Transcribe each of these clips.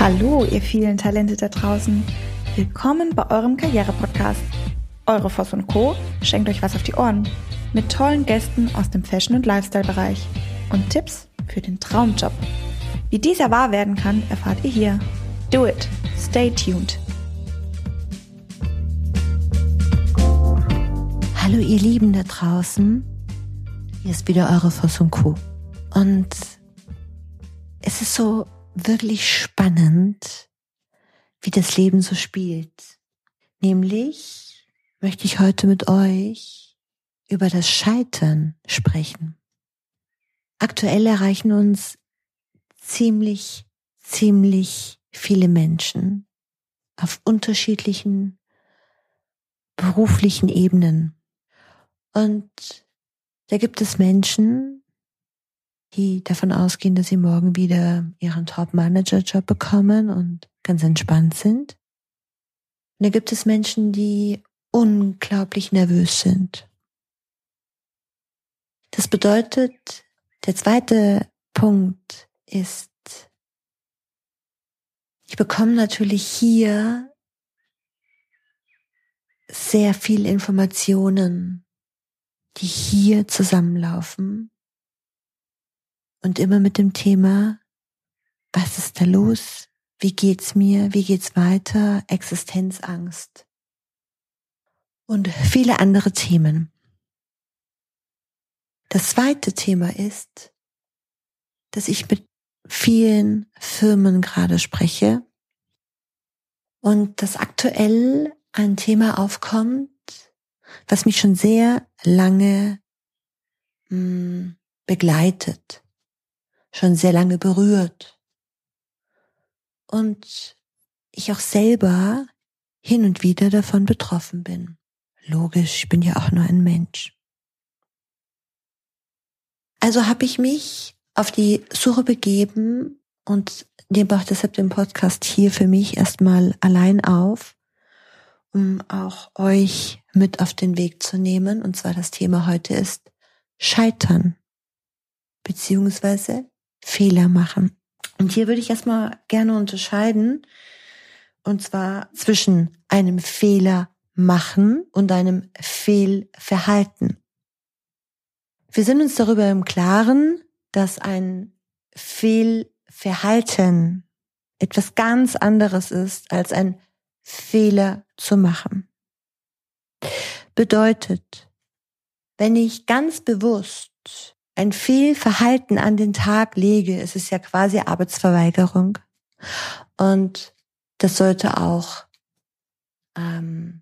Hallo, ihr vielen Talente da draußen. Willkommen bei eurem Karriere-Podcast. Eure Voss und Co. schenkt euch was auf die Ohren. Mit tollen Gästen aus dem Fashion- und Lifestyle-Bereich. Und Tipps für den Traumjob. Wie dieser wahr werden kann, erfahrt ihr hier. Do it. Stay tuned. Hallo ihr Lieben da draußen. Hier ist wieder eure Voss und Co. Und es ist so wirklich spannend, wie das Leben so spielt. Nämlich möchte ich heute mit euch über das Scheitern sprechen. Aktuell erreichen uns ziemlich, ziemlich viele Menschen auf unterschiedlichen beruflichen Ebenen. Und da gibt es Menschen, die davon ausgehen, dass sie morgen wieder ihren Top-Manager-Job bekommen und ganz entspannt sind. Und da gibt es Menschen, die unglaublich nervös sind. Das bedeutet, der zweite Punkt ist, ich bekomme natürlich hier sehr viel Informationen, die hier zusammenlaufen und immer mit dem Thema, was ist da los? Wie geht's mir? Wie geht's weiter? Existenzangst. Und viele andere Themen. Das zweite Thema ist, dass ich mit vielen Firmen gerade spreche und dass aktuell ein Thema aufkommt, was mich schon sehr lange mh, hm, begleitet schon sehr lange berührt. Und ich auch selber hin und wieder davon betroffen bin. Logisch, ich bin ja auch nur ein Mensch. Also habe ich mich auf die Suche begeben und nehme auch deshalb den Podcast hier für mich erstmal allein auf, um auch euch mit auf den Weg zu nehmen. Und zwar das Thema heute ist Scheitern, beziehungsweise Fehler machen. Und hier würde ich erstmal gerne unterscheiden, und zwar zwischen einem Fehler machen und einem Fehlverhalten. Wir sind uns darüber im Klaren, dass ein Fehlverhalten etwas ganz anderes ist, als ein Fehler zu machen. Bedeutet, wenn ich ganz bewusst ein Fehlverhalten an den Tag lege, es ist ja quasi Arbeitsverweigerung. Und das sollte auch ähm,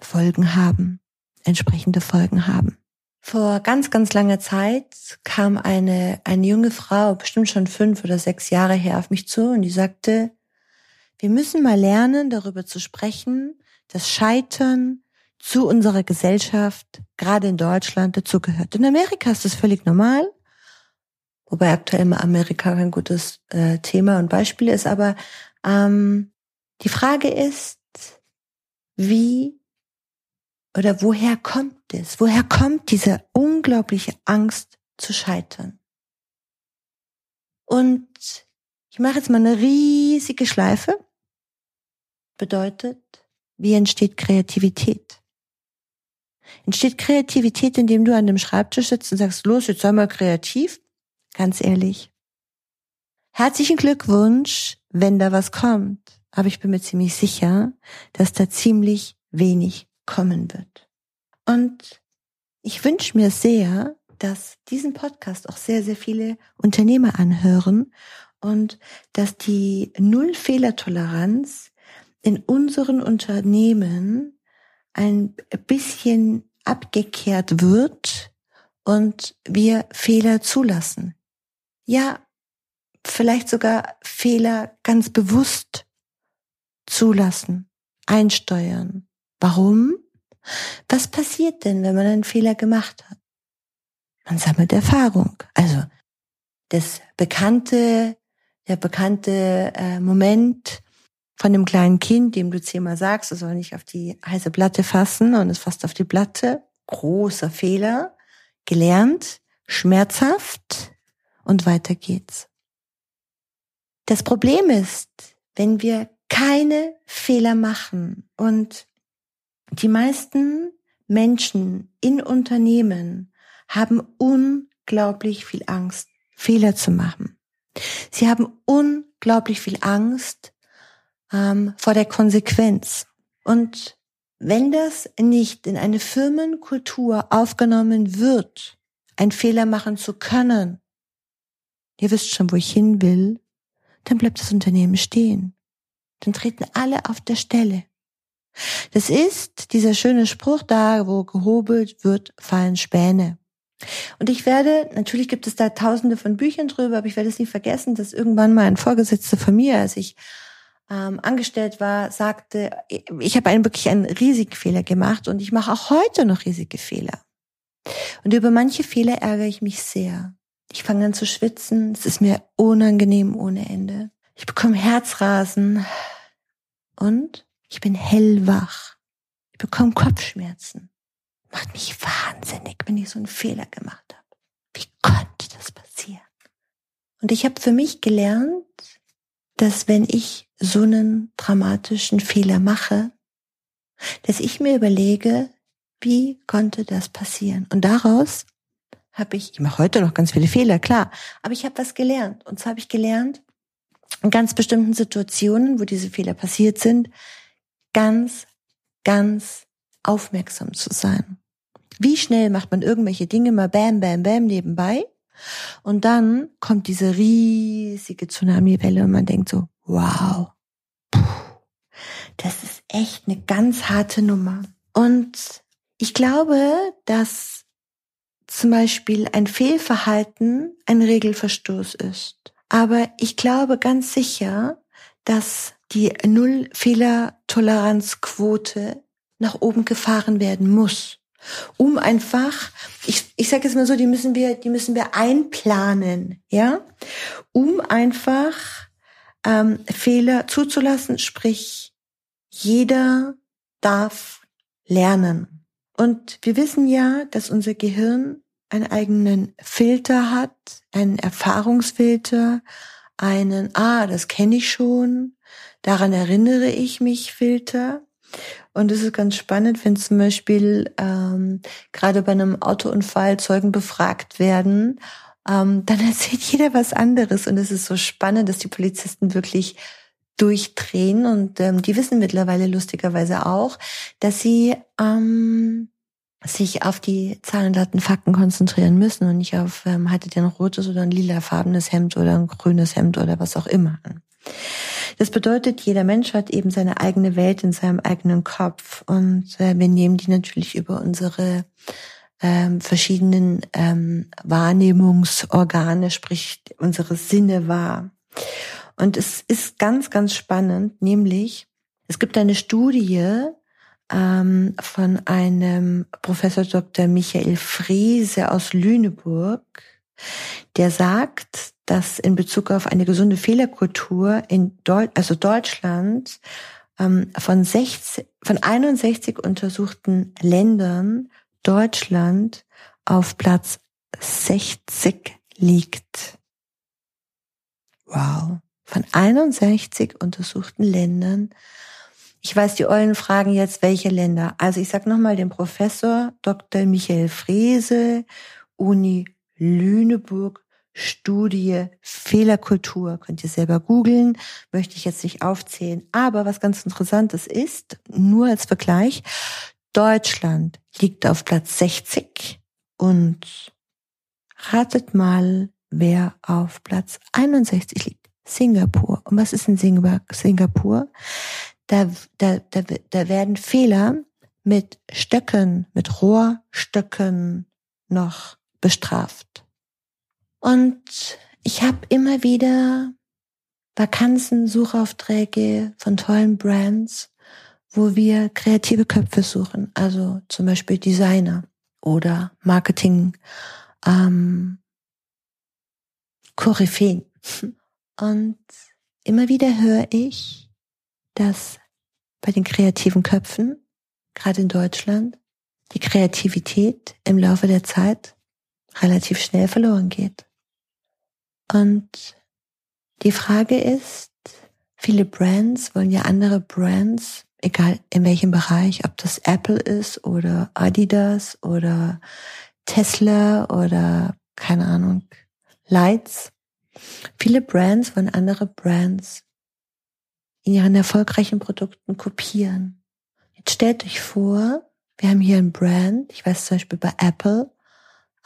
Folgen haben, entsprechende Folgen haben. Vor ganz, ganz langer Zeit kam eine, eine junge Frau, bestimmt schon fünf oder sechs Jahre her, auf mich zu und die sagte, wir müssen mal lernen, darüber zu sprechen, dass Scheitern zu unserer Gesellschaft, gerade in Deutschland, dazugehört. In Amerika ist das völlig normal, wobei aktuell mal Amerika kein gutes äh, Thema und Beispiel ist, aber ähm, die Frage ist, wie oder woher kommt es? Woher kommt diese unglaubliche Angst zu scheitern? Und ich mache jetzt mal eine riesige Schleife. Bedeutet, wie entsteht Kreativität? Entsteht Kreativität, indem du an dem Schreibtisch sitzt und sagst, los, jetzt sei mal kreativ? Ganz ehrlich. Herzlichen Glückwunsch, wenn da was kommt. Aber ich bin mir ziemlich sicher, dass da ziemlich wenig kommen wird. Und ich wünsche mir sehr, dass diesen Podcast auch sehr, sehr viele Unternehmer anhören und dass die Null-Fehler-Toleranz in unseren Unternehmen ein bisschen abgekehrt wird und wir Fehler zulassen. Ja, vielleicht sogar Fehler ganz bewusst zulassen, einsteuern. Warum? Was passiert denn, wenn man einen Fehler gemacht hat? Man sammelt Erfahrung. Also das bekannte, der bekannte äh, Moment, von dem kleinen Kind, dem du zehnmal sagst, es soll nicht auf die heiße Platte fassen und es fasst auf die Platte. Großer Fehler. Gelernt, schmerzhaft und weiter geht's. Das Problem ist, wenn wir keine Fehler machen und die meisten Menschen in Unternehmen haben unglaublich viel Angst, Fehler zu machen. Sie haben unglaublich viel Angst ähm, vor der Konsequenz. Und wenn das nicht in eine Firmenkultur aufgenommen wird, einen Fehler machen zu können, ihr wisst schon, wo ich hin will, dann bleibt das Unternehmen stehen. Dann treten alle auf der Stelle. Das ist dieser schöne Spruch da, wo gehobelt wird, fallen Späne. Und ich werde, natürlich gibt es da tausende von Büchern drüber, aber ich werde es nie vergessen, dass irgendwann mal ein Vorgesetzter von mir, als ich ähm, angestellt war, sagte, ich habe einen wirklich einen riesigen Fehler gemacht und ich mache auch heute noch riesige Fehler. Und über manche Fehler ärgere ich mich sehr. Ich fange an zu schwitzen, es ist mir unangenehm ohne Ende. Ich bekomme Herzrasen und ich bin hellwach. Ich bekomme Kopfschmerzen. Macht mich wahnsinnig, wenn ich so einen Fehler gemacht habe. Wie konnte das passieren? Und ich habe für mich gelernt, dass wenn ich so einen dramatischen Fehler mache, dass ich mir überlege, wie konnte das passieren? Und daraus habe ich, ich mache heute noch ganz viele Fehler, klar, aber ich habe was gelernt. Und zwar habe ich gelernt, in ganz bestimmten Situationen, wo diese Fehler passiert sind, ganz, ganz aufmerksam zu sein. Wie schnell macht man irgendwelche Dinge mal bam, bam, bam nebenbei? Und dann kommt diese riesige Tsunami-Welle und man denkt so, wow, das ist echt eine ganz harte Nummer. Und ich glaube, dass zum Beispiel ein Fehlverhalten ein Regelverstoß ist. Aber ich glaube ganz sicher, dass die Null-Fehler-Toleranzquote nach oben gefahren werden muss um einfach, ich, ich sage jetzt mal so, die müssen wir, die müssen wir einplanen, ja, um einfach ähm, Fehler zuzulassen, sprich jeder darf lernen. Und wir wissen ja, dass unser Gehirn einen eigenen Filter hat, einen Erfahrungsfilter, einen, ah, das kenne ich schon, daran erinnere ich mich Filter. Und es ist ganz spannend, wenn zum Beispiel ähm, gerade bei einem Autounfall Zeugen befragt werden, ähm, dann erzählt jeder was anderes. Und es ist so spannend, dass die Polizisten wirklich durchdrehen. Und ähm, die wissen mittlerweile lustigerweise auch, dass sie ähm, sich auf die Zahlen, Daten, Fakten konzentrieren müssen und nicht auf, ähm, hatte der ein rotes oder ein lilafarbenes Hemd oder ein grünes Hemd oder was auch immer an. Das bedeutet, jeder Mensch hat eben seine eigene Welt in seinem eigenen Kopf und äh, wir nehmen die natürlich über unsere ähm, verschiedenen ähm, Wahrnehmungsorgane, sprich unsere Sinne wahr. Und es ist ganz, ganz spannend, nämlich es gibt eine Studie ähm, von einem Professor Dr. Michael Friese aus Lüneburg, der sagt, dass in Bezug auf eine gesunde Fehlerkultur in Deu also Deutschland ähm, von, 60, von 61 untersuchten Ländern Deutschland auf Platz 60 liegt. Wow. Von 61 untersuchten Ländern. Ich weiß, die Eulen fragen jetzt, welche Länder. Also ich sag nochmal den Professor Dr. Michael Frese, Uni Lüneburg, Studie Fehlerkultur. Könnt ihr selber googeln, möchte ich jetzt nicht aufzählen. Aber was ganz interessantes ist, nur als Vergleich, Deutschland liegt auf Platz 60 und ratet mal, wer auf Platz 61 liegt. Singapur. Und was ist in Singapur? Da, da, da, da werden Fehler mit Stöcken, mit Rohrstöcken noch bestraft. Und ich habe immer wieder Vakanzen, Suchaufträge von tollen Brands, wo wir kreative Köpfe suchen, also zum Beispiel Designer oder Marketing, ähm, Koryphäen. Und immer wieder höre ich, dass bei den kreativen Köpfen, gerade in Deutschland, die Kreativität im Laufe der Zeit relativ schnell verloren geht. Und Die Frage ist, viele Brands wollen ja andere Brands, egal in welchem Bereich, ob das Apple ist oder Adidas oder Tesla oder keine Ahnung, Lights. Viele Brands wollen andere Brands in ihren erfolgreichen Produkten kopieren. Jetzt stellt euch vor, wir haben hier ein Brand, ich weiß zum Beispiel bei Apple,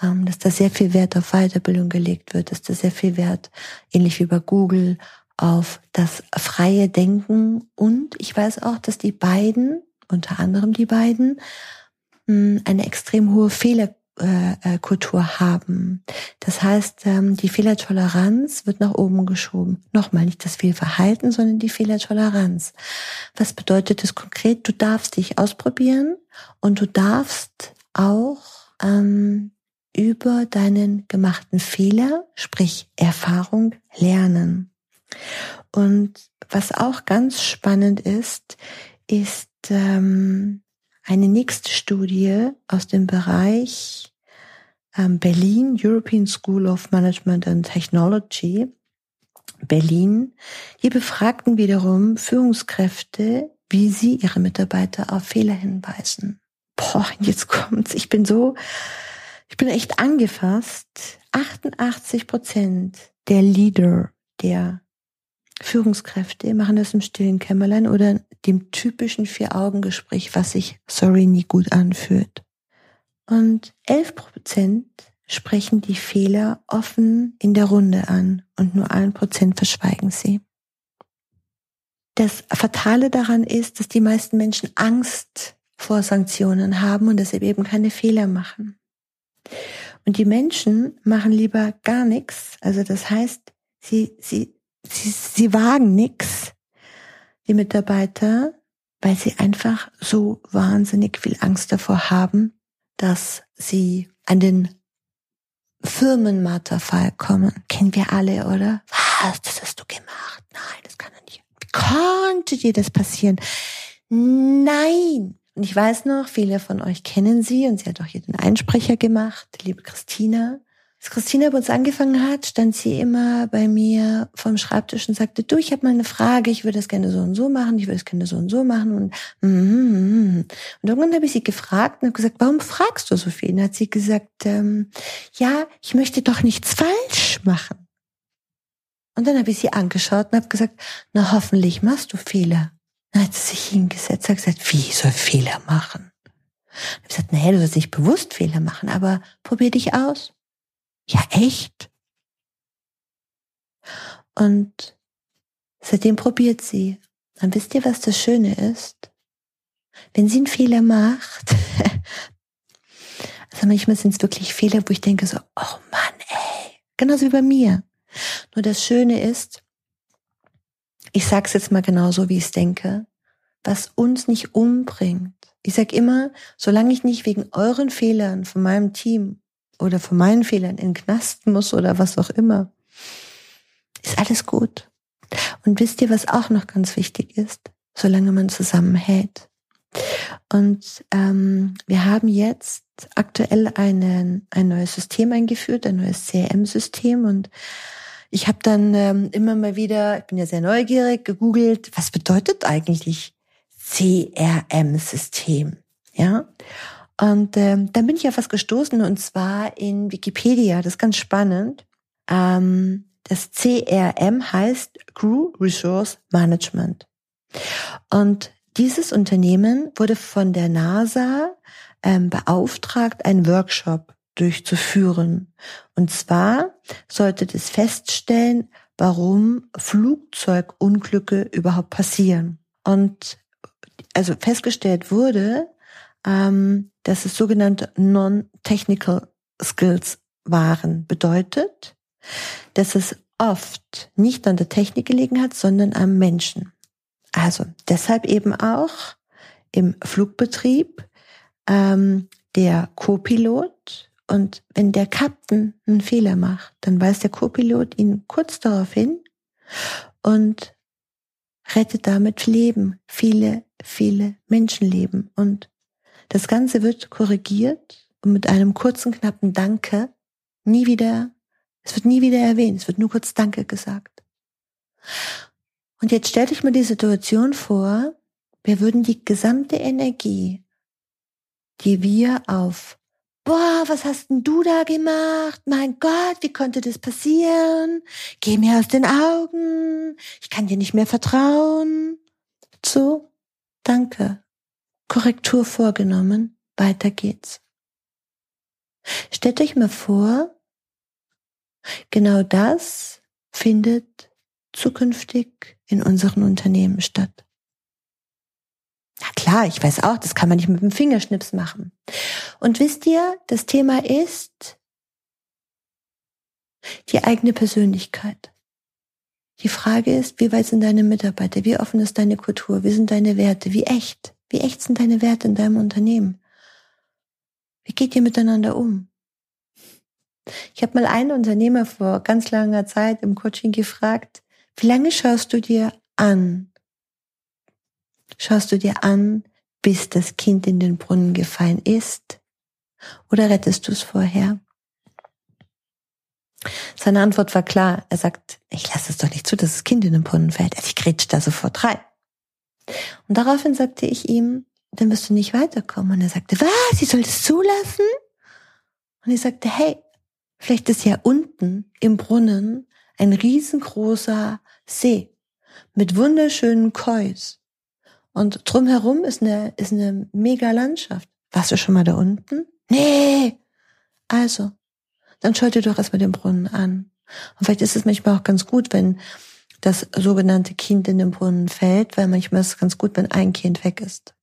ähm, dass da sehr viel Wert auf Weiterbildung gelegt wird, dass da sehr viel Wert, ähnlich wie bei Google, auf das freie Denken. Und ich weiß auch, dass die beiden, unter anderem die beiden, eine extrem hohe Fehler äh, äh, haben. Das heißt, ähm, die Fehlertoleranz wird nach oben geschoben. Nochmal nicht das Fehlverhalten, sondern die Fehlertoleranz. Was bedeutet das konkret? Du darfst dich ausprobieren und du darfst auch ähm, über deinen gemachten Fehler, sprich Erfahrung, lernen. Und was auch ganz spannend ist, ist ähm, eine nächste Studie aus dem Bereich ähm, Berlin, European School of Management and Technology, Berlin. Die befragten wiederum Führungskräfte, wie sie ihre Mitarbeiter auf Fehler hinweisen. Boah, jetzt kommt's. Ich bin so, ich bin echt angefasst. 88 Prozent der Leader, der Führungskräfte machen das im stillen Kämmerlein oder dem typischen Vier-Augen-Gespräch, was sich, sorry, nie gut anfühlt. Und 11 Prozent sprechen die Fehler offen in der Runde an und nur ein Prozent verschweigen sie. Das Fatale daran ist, dass die meisten Menschen Angst vor Sanktionen haben und deshalb eben keine Fehler machen. Und die Menschen machen lieber gar nichts. Also das heißt, sie, sie sie, sie wagen nix, die Mitarbeiter, weil sie einfach so wahnsinnig viel Angst davor haben, dass sie an den Firmenmarterfall kommen. Kennen wir alle, oder? Was, das hast du gemacht? Nein, das kann doch nicht. Wie konnte dir das passieren? Nein. Und ich weiß noch, viele von euch kennen sie und sie hat auch hier den Einsprecher gemacht, liebe Christina. Als Christina bei uns angefangen hat, stand sie immer bei mir vom Schreibtisch und sagte, du, ich habe mal eine Frage, ich würde das gerne so und so machen, ich würde das gerne so und so machen. Und, mm, mm, mm. und irgendwann habe ich sie gefragt und habe gesagt, warum fragst du so viel? Und hat sie gesagt, ähm, ja, ich möchte doch nichts falsch machen. Und dann habe ich sie angeschaut und habe gesagt, na hoffentlich machst du Fehler. Dann hat sie sich hingesetzt und gesagt, wie soll Fehler machen? Ich habe gesagt, naja, du sollst nicht bewusst Fehler machen, aber probier dich aus. Ja, echt? Und seitdem probiert sie. Dann wisst ihr, was das Schöne ist? Wenn sie einen Fehler macht, also manchmal sind es wirklich Fehler, wo ich denke so, oh Mann, ey, genauso wie bei mir. Nur das Schöne ist, ich sag's jetzt mal genauso, wie ich denke, was uns nicht umbringt. Ich sag immer, solange ich nicht wegen euren Fehlern von meinem Team oder von meinen Fehlern in den Knast muss oder was auch immer, ist alles gut. Und wisst ihr, was auch noch ganz wichtig ist? Solange man zusammenhält. Und ähm, wir haben jetzt aktuell einen, ein neues System eingeführt, ein neues CRM-System. Und ich habe dann ähm, immer mal wieder, ich bin ja sehr neugierig, gegoogelt, was bedeutet eigentlich CRM-System? Ja. Und ähm, dann bin ich auf was gestoßen und zwar in Wikipedia. Das ist ganz spannend. Ähm, das CRM heißt Crew Resource Management. Und dieses Unternehmen wurde von der NASA ähm, beauftragt, einen Workshop durchzuführen. Und zwar sollte das feststellen, warum Flugzeugunglücke überhaupt passieren. Und also festgestellt wurde, ähm, dass es sogenannte Non-Technical Skills waren. Bedeutet, dass es oft nicht an der Technik gelegen hat, sondern am Menschen. Also deshalb eben auch im Flugbetrieb ähm, der Co-Pilot und wenn der Captain einen Fehler macht, dann weist der Co-Pilot ihn kurz darauf hin und rettet damit Leben, viele, viele Menschenleben. Und das Ganze wird korrigiert und mit einem kurzen, knappen Danke nie wieder, es wird nie wieder erwähnt, es wird nur kurz Danke gesagt. Und jetzt stellt euch mal die Situation vor, wir würden die gesamte Energie, die wir auf Boah, was hast denn du da gemacht? Mein Gott, wie konnte das passieren? Geh mir aus den Augen. Ich kann dir nicht mehr vertrauen. So, danke. Korrektur vorgenommen. Weiter geht's. Stellt euch mal vor, genau das findet zukünftig in unseren Unternehmen statt. Na klar, ich weiß auch, das kann man nicht mit dem Fingerschnips machen. Und wisst ihr, das Thema ist die eigene Persönlichkeit. Die Frage ist, wie weit sind deine Mitarbeiter? Wie offen ist deine Kultur? Wie sind deine Werte? Wie echt? Wie echt sind deine Werte in deinem Unternehmen? Wie geht ihr miteinander um? Ich habe mal einen Unternehmer vor ganz langer Zeit im Coaching gefragt, wie lange schaust du dir an? Schaust du dir an, bis das Kind in den Brunnen gefallen ist? Oder rettest du es vorher? Seine Antwort war klar. Er sagt, ich lasse es doch nicht zu, dass das Kind in den Brunnen fällt. Also ich grätsch da sofort rein. Und daraufhin sagte ich ihm, dann wirst du nicht weiterkommen. Und er sagte, was? Ich soll das zulassen? Und ich sagte, hey, vielleicht ist ja unten im Brunnen ein riesengroßer See mit wunderschönen Kois. Und drumherum ist eine, ist eine mega Landschaft. Warst du schon mal da unten? Nee. Also, dann schau dir doch erstmal den Brunnen an. Und vielleicht ist es manchmal auch ganz gut, wenn das sogenannte Kind in den Brunnen fällt, weil manchmal ist es ganz gut, wenn ein Kind weg ist.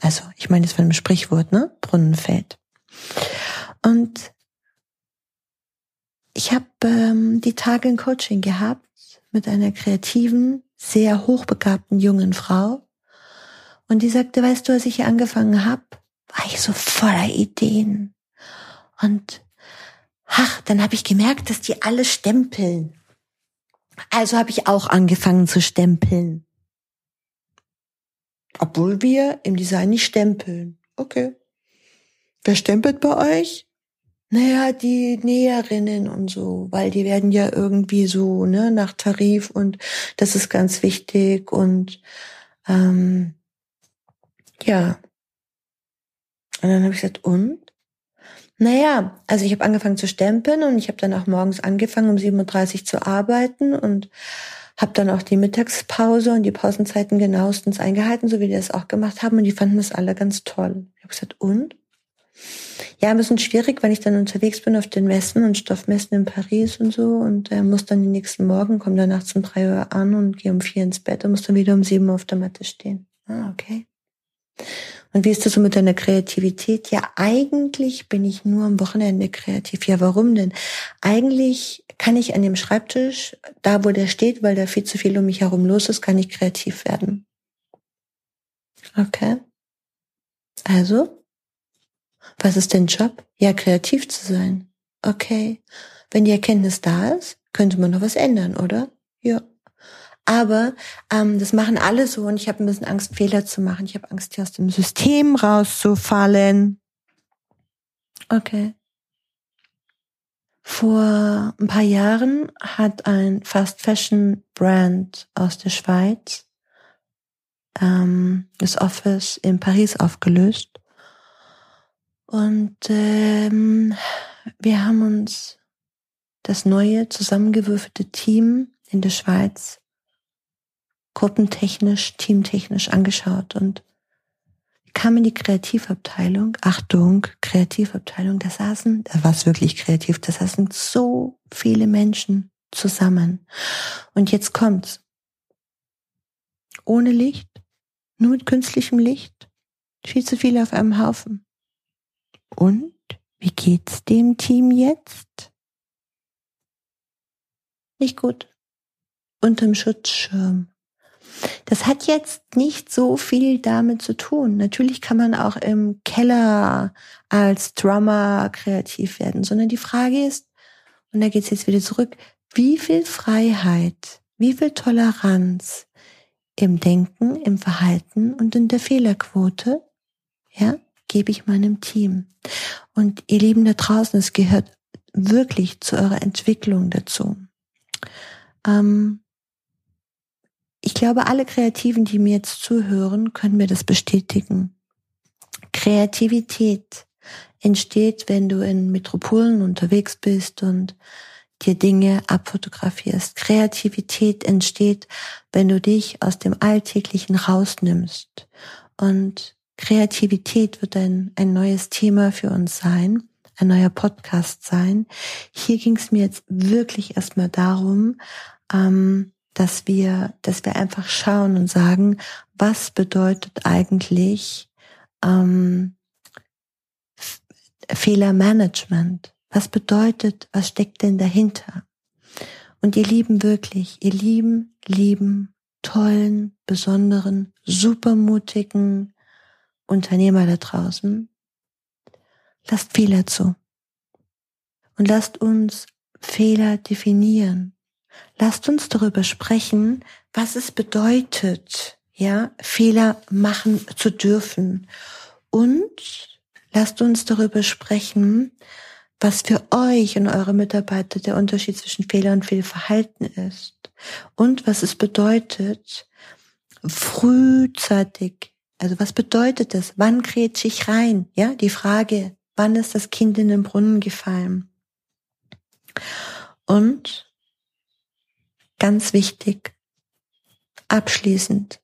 Also, ich meine jetzt von dem Sprichwort, ne? Brunnen fällt. Und ich habe ähm, die Tage ein Coaching gehabt mit einer kreativen, sehr hochbegabten jungen Frau. Und die sagte, weißt du, als ich hier angefangen habe, war ich so voller Ideen. Und ach, dann habe ich gemerkt, dass die alle stempeln. Also habe ich auch angefangen zu stempeln. Obwohl wir im Design nicht stempeln. Okay. Wer stempelt bei euch? Naja, die Näherinnen und so, weil die werden ja irgendwie so, ne, nach Tarif und das ist ganz wichtig und ähm, ja. Und dann habe ich gesagt, und? Naja, also ich habe angefangen zu stempeln und ich habe dann auch morgens angefangen, um 7.30 Uhr zu arbeiten und habe dann auch die Mittagspause und die Pausenzeiten genauestens eingehalten, so wie die das auch gemacht haben und die fanden das alle ganz toll. Ich habe gesagt, und? Ja, ein bisschen schwierig, weil ich dann unterwegs bin auf den Messen und Stoffmessen in Paris und so und äh, muss dann den nächsten Morgen, komme dann nachts um drei Uhr an und gehe um vier ins Bett und muss dann wieder um sieben Uhr auf der Matte stehen. Ah, okay. Und wie ist das so mit deiner Kreativität? Ja, eigentlich bin ich nur am Wochenende kreativ. Ja, warum denn? Eigentlich kann ich an dem Schreibtisch, da wo der steht, weil da viel zu viel um mich herum los ist, kann ich kreativ werden. Okay. Also, was ist dein Job? Ja, kreativ zu sein. Okay. Wenn die Erkenntnis da ist, könnte man noch was ändern, oder? Ja. Aber ähm, das machen alle so und ich habe ein bisschen Angst, Fehler zu machen. Ich habe Angst, hier aus dem System rauszufallen. Okay. Vor ein paar Jahren hat ein Fast Fashion Brand aus der Schweiz ähm, das Office in Paris aufgelöst. Und ähm, wir haben uns das neue zusammengewürfelte Team in der Schweiz gruppentechnisch, teamtechnisch angeschaut und kam in die Kreativabteilung. Achtung, Kreativabteilung, da saßen, da war es wirklich kreativ, da saßen so viele Menschen zusammen. Und jetzt kommt's. Ohne Licht, nur mit künstlichem Licht, viel zu viele auf einem Haufen. Und wie geht's dem Team jetzt? Nicht gut. Unterm Schutzschirm. Das hat jetzt nicht so viel damit zu tun. Natürlich kann man auch im Keller als Drummer kreativ werden, sondern die Frage ist, und da geht's jetzt wieder zurück, wie viel Freiheit, wie viel Toleranz im Denken, im Verhalten und in der Fehlerquote, ja, gebe ich meinem Team. Und ihr Lieben da draußen, es gehört wirklich zu eurer Entwicklung dazu. Ähm, glaube, alle Kreativen, die mir jetzt zuhören, können mir das bestätigen. Kreativität entsteht, wenn du in Metropolen unterwegs bist und dir Dinge abfotografierst. Kreativität entsteht, wenn du dich aus dem Alltäglichen rausnimmst. Und Kreativität wird ein, ein neues Thema für uns sein, ein neuer Podcast sein. Hier ging es mir jetzt wirklich erstmal darum, ähm, dass wir, dass wir einfach schauen und sagen, was bedeutet eigentlich ähm, Fehlermanagement? Was bedeutet, was steckt denn dahinter? Und ihr Lieben wirklich, ihr lieben, lieben, tollen, besonderen, supermutigen Unternehmer da draußen, lasst Fehler zu. Und lasst uns Fehler definieren. Lasst uns darüber sprechen, was es bedeutet, ja, Fehler machen zu dürfen. Und lasst uns darüber sprechen, was für euch und eure Mitarbeiter der Unterschied zwischen Fehler und Fehlverhalten ist und was es bedeutet, frühzeitig, also was bedeutet das? Wann krätsche ich rein? Ja, die Frage, wann ist das Kind in den Brunnen gefallen? Und ganz wichtig, abschließend,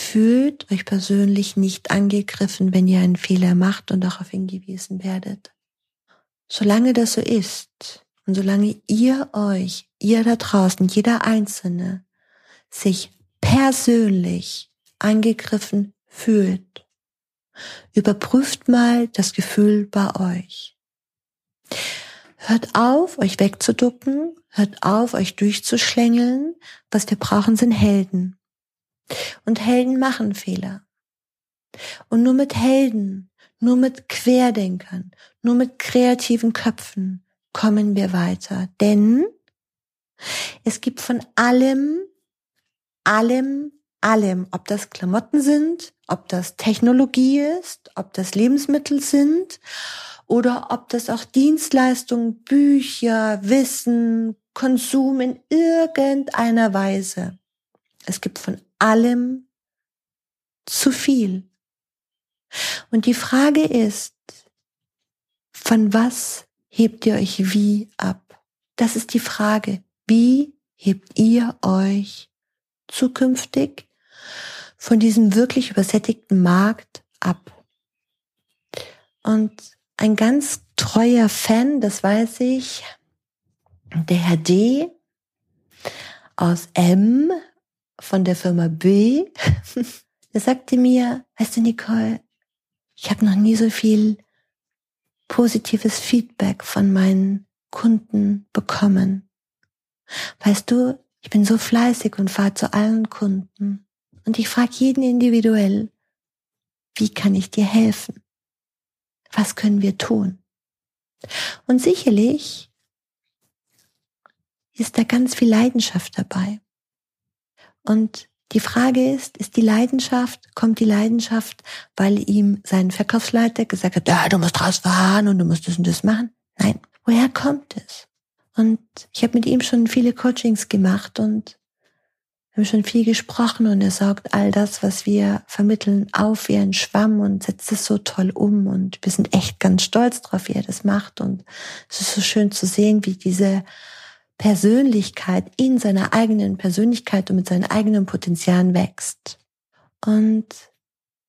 Fühlt euch persönlich nicht angegriffen, wenn ihr einen Fehler macht und darauf hingewiesen werdet. Solange das so ist und solange ihr euch, ihr da draußen, jeder Einzelne, sich persönlich angegriffen fühlt, überprüft mal das Gefühl bei euch. Hört auf, euch wegzuducken, hört auf, euch durchzuschlängeln. Was wir brauchen, sind Helden. Und Helden machen Fehler. Und nur mit Helden, nur mit Querdenkern, nur mit kreativen Köpfen kommen wir weiter. Denn es gibt von allem, allem, allem, ob das Klamotten sind, ob das Technologie ist, ob das Lebensmittel sind oder ob das auch Dienstleistungen, Bücher, Wissen, Konsum in irgendeiner Weise. Es gibt von allem zu viel. Und die Frage ist, von was hebt ihr euch wie ab? Das ist die Frage. Wie hebt ihr euch zukünftig von diesem wirklich übersättigten Markt ab? Und ein ganz treuer Fan, das weiß ich, der Herr D aus M von der Firma B, der sagte mir, weißt du, Nicole, ich habe noch nie so viel positives Feedback von meinen Kunden bekommen. Weißt du, ich bin so fleißig und fahre zu allen Kunden. Und ich frage jeden individuell, wie kann ich dir helfen? Was können wir tun? Und sicherlich ist da ganz viel Leidenschaft dabei. Und die Frage ist, ist die Leidenschaft, kommt die Leidenschaft, weil ihm sein Verkaufsleiter gesagt hat, ja, du musst rausfahren und du musst das und das machen? Nein, woher kommt es? Und ich habe mit ihm schon viele Coachings gemacht und haben schon viel gesprochen und er saugt all das, was wir vermitteln, auf wie ein Schwamm und setzt es so toll um und wir sind echt ganz stolz drauf, wie er das macht und es ist so schön zu sehen, wie diese Persönlichkeit in seiner eigenen Persönlichkeit und mit seinen eigenen Potenzialen wächst. Und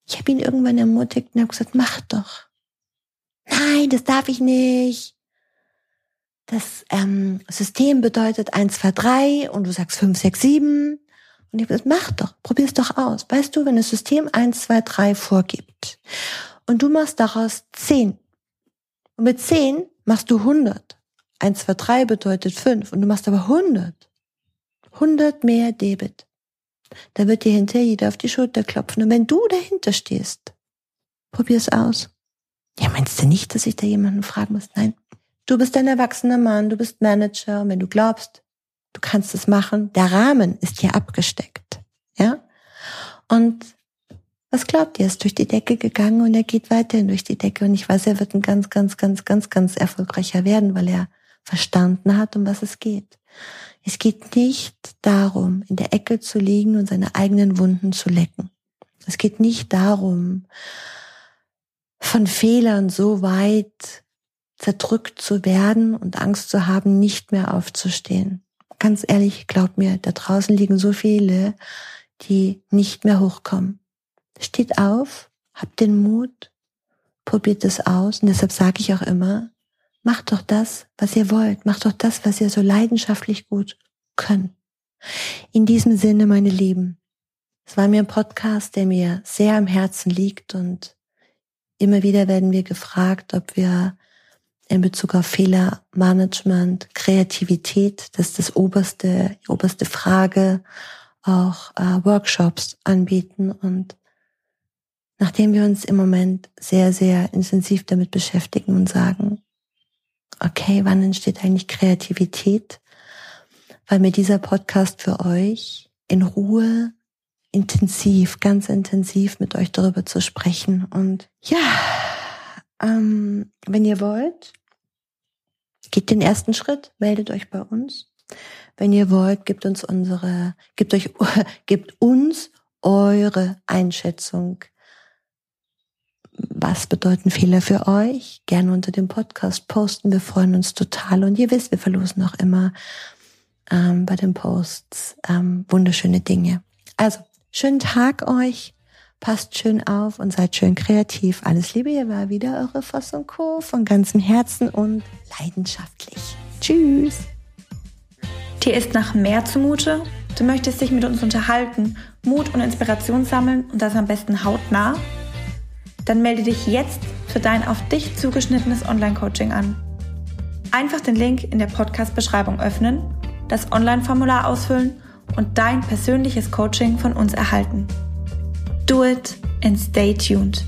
ich habe ihn irgendwann ermutigt und habe gesagt, mach doch. Nein, das darf ich nicht. Das ähm, System bedeutet 1, 2, 3 und du sagst 5, 6, 7. Und ich habe gesagt, mach doch, probier's doch aus. Weißt du, wenn das System 1, 2, 3 vorgibt und du machst daraus 10 und mit 10 machst du 100 1, 2, 3 bedeutet 5 und du machst aber 100. 100 mehr Debit. Da wird dir hinterher jeder auf die Schulter klopfen. Und wenn du dahinter stehst, probier's aus. Ja, meinst du nicht, dass ich da jemanden fragen muss? Nein. Du bist ein erwachsener Mann, du bist Manager und wenn du glaubst, du kannst es machen, der Rahmen ist hier abgesteckt. Ja? Und was glaubt ihr? Er ist durch die Decke gegangen und er geht weiterhin durch die Decke. Und ich weiß, er wird ein ganz, ganz, ganz, ganz, ganz erfolgreicher werden, weil er verstanden hat, um was es geht. Es geht nicht darum, in der Ecke zu liegen und seine eigenen Wunden zu lecken. Es geht nicht darum, von Fehlern so weit zerdrückt zu werden und Angst zu haben, nicht mehr aufzustehen. Ganz ehrlich, glaub mir, da draußen liegen so viele, die nicht mehr hochkommen. Steht auf, habt den Mut, probiert es aus und deshalb sage ich auch immer, macht doch das, was ihr wollt, macht doch das, was ihr so leidenschaftlich gut könnt. In diesem Sinne, meine Lieben, es war mir ein Podcast, der mir sehr am Herzen liegt und immer wieder werden wir gefragt, ob wir in Bezug auf Fehlermanagement, Kreativität, das ist das oberste, oberste Frage, auch äh, Workshops anbieten. Und nachdem wir uns im Moment sehr, sehr intensiv damit beschäftigen und sagen, okay, wann entsteht eigentlich Kreativität? Weil mir dieser Podcast für euch in Ruhe, intensiv, ganz intensiv mit euch darüber zu sprechen. Und ja, ähm, wenn ihr wollt, geht den ersten Schritt, meldet euch bei uns. Wenn ihr wollt, gebt uns unsere, gebt euch, gebt uns eure Einschätzung. Was bedeuten Fehler für euch? Gerne unter dem Podcast posten. Wir freuen uns total. Und ihr wisst, wir verlosen auch immer ähm, bei den Posts ähm, wunderschöne Dinge. Also, schönen Tag euch. Passt schön auf und seid schön kreativ. Alles Liebe, ihr war wieder eure Voss und Co. von ganzem Herzen und leidenschaftlich. Tschüss. Dir ist nach mehr zumute? Du möchtest dich mit uns unterhalten, Mut und Inspiration sammeln und das am besten hautnah? Dann melde dich jetzt für dein auf dich zugeschnittenes Online-Coaching an. Einfach den Link in der Podcast-Beschreibung öffnen, das Online-Formular ausfüllen und dein persönliches Coaching von uns erhalten. Do it and stay tuned.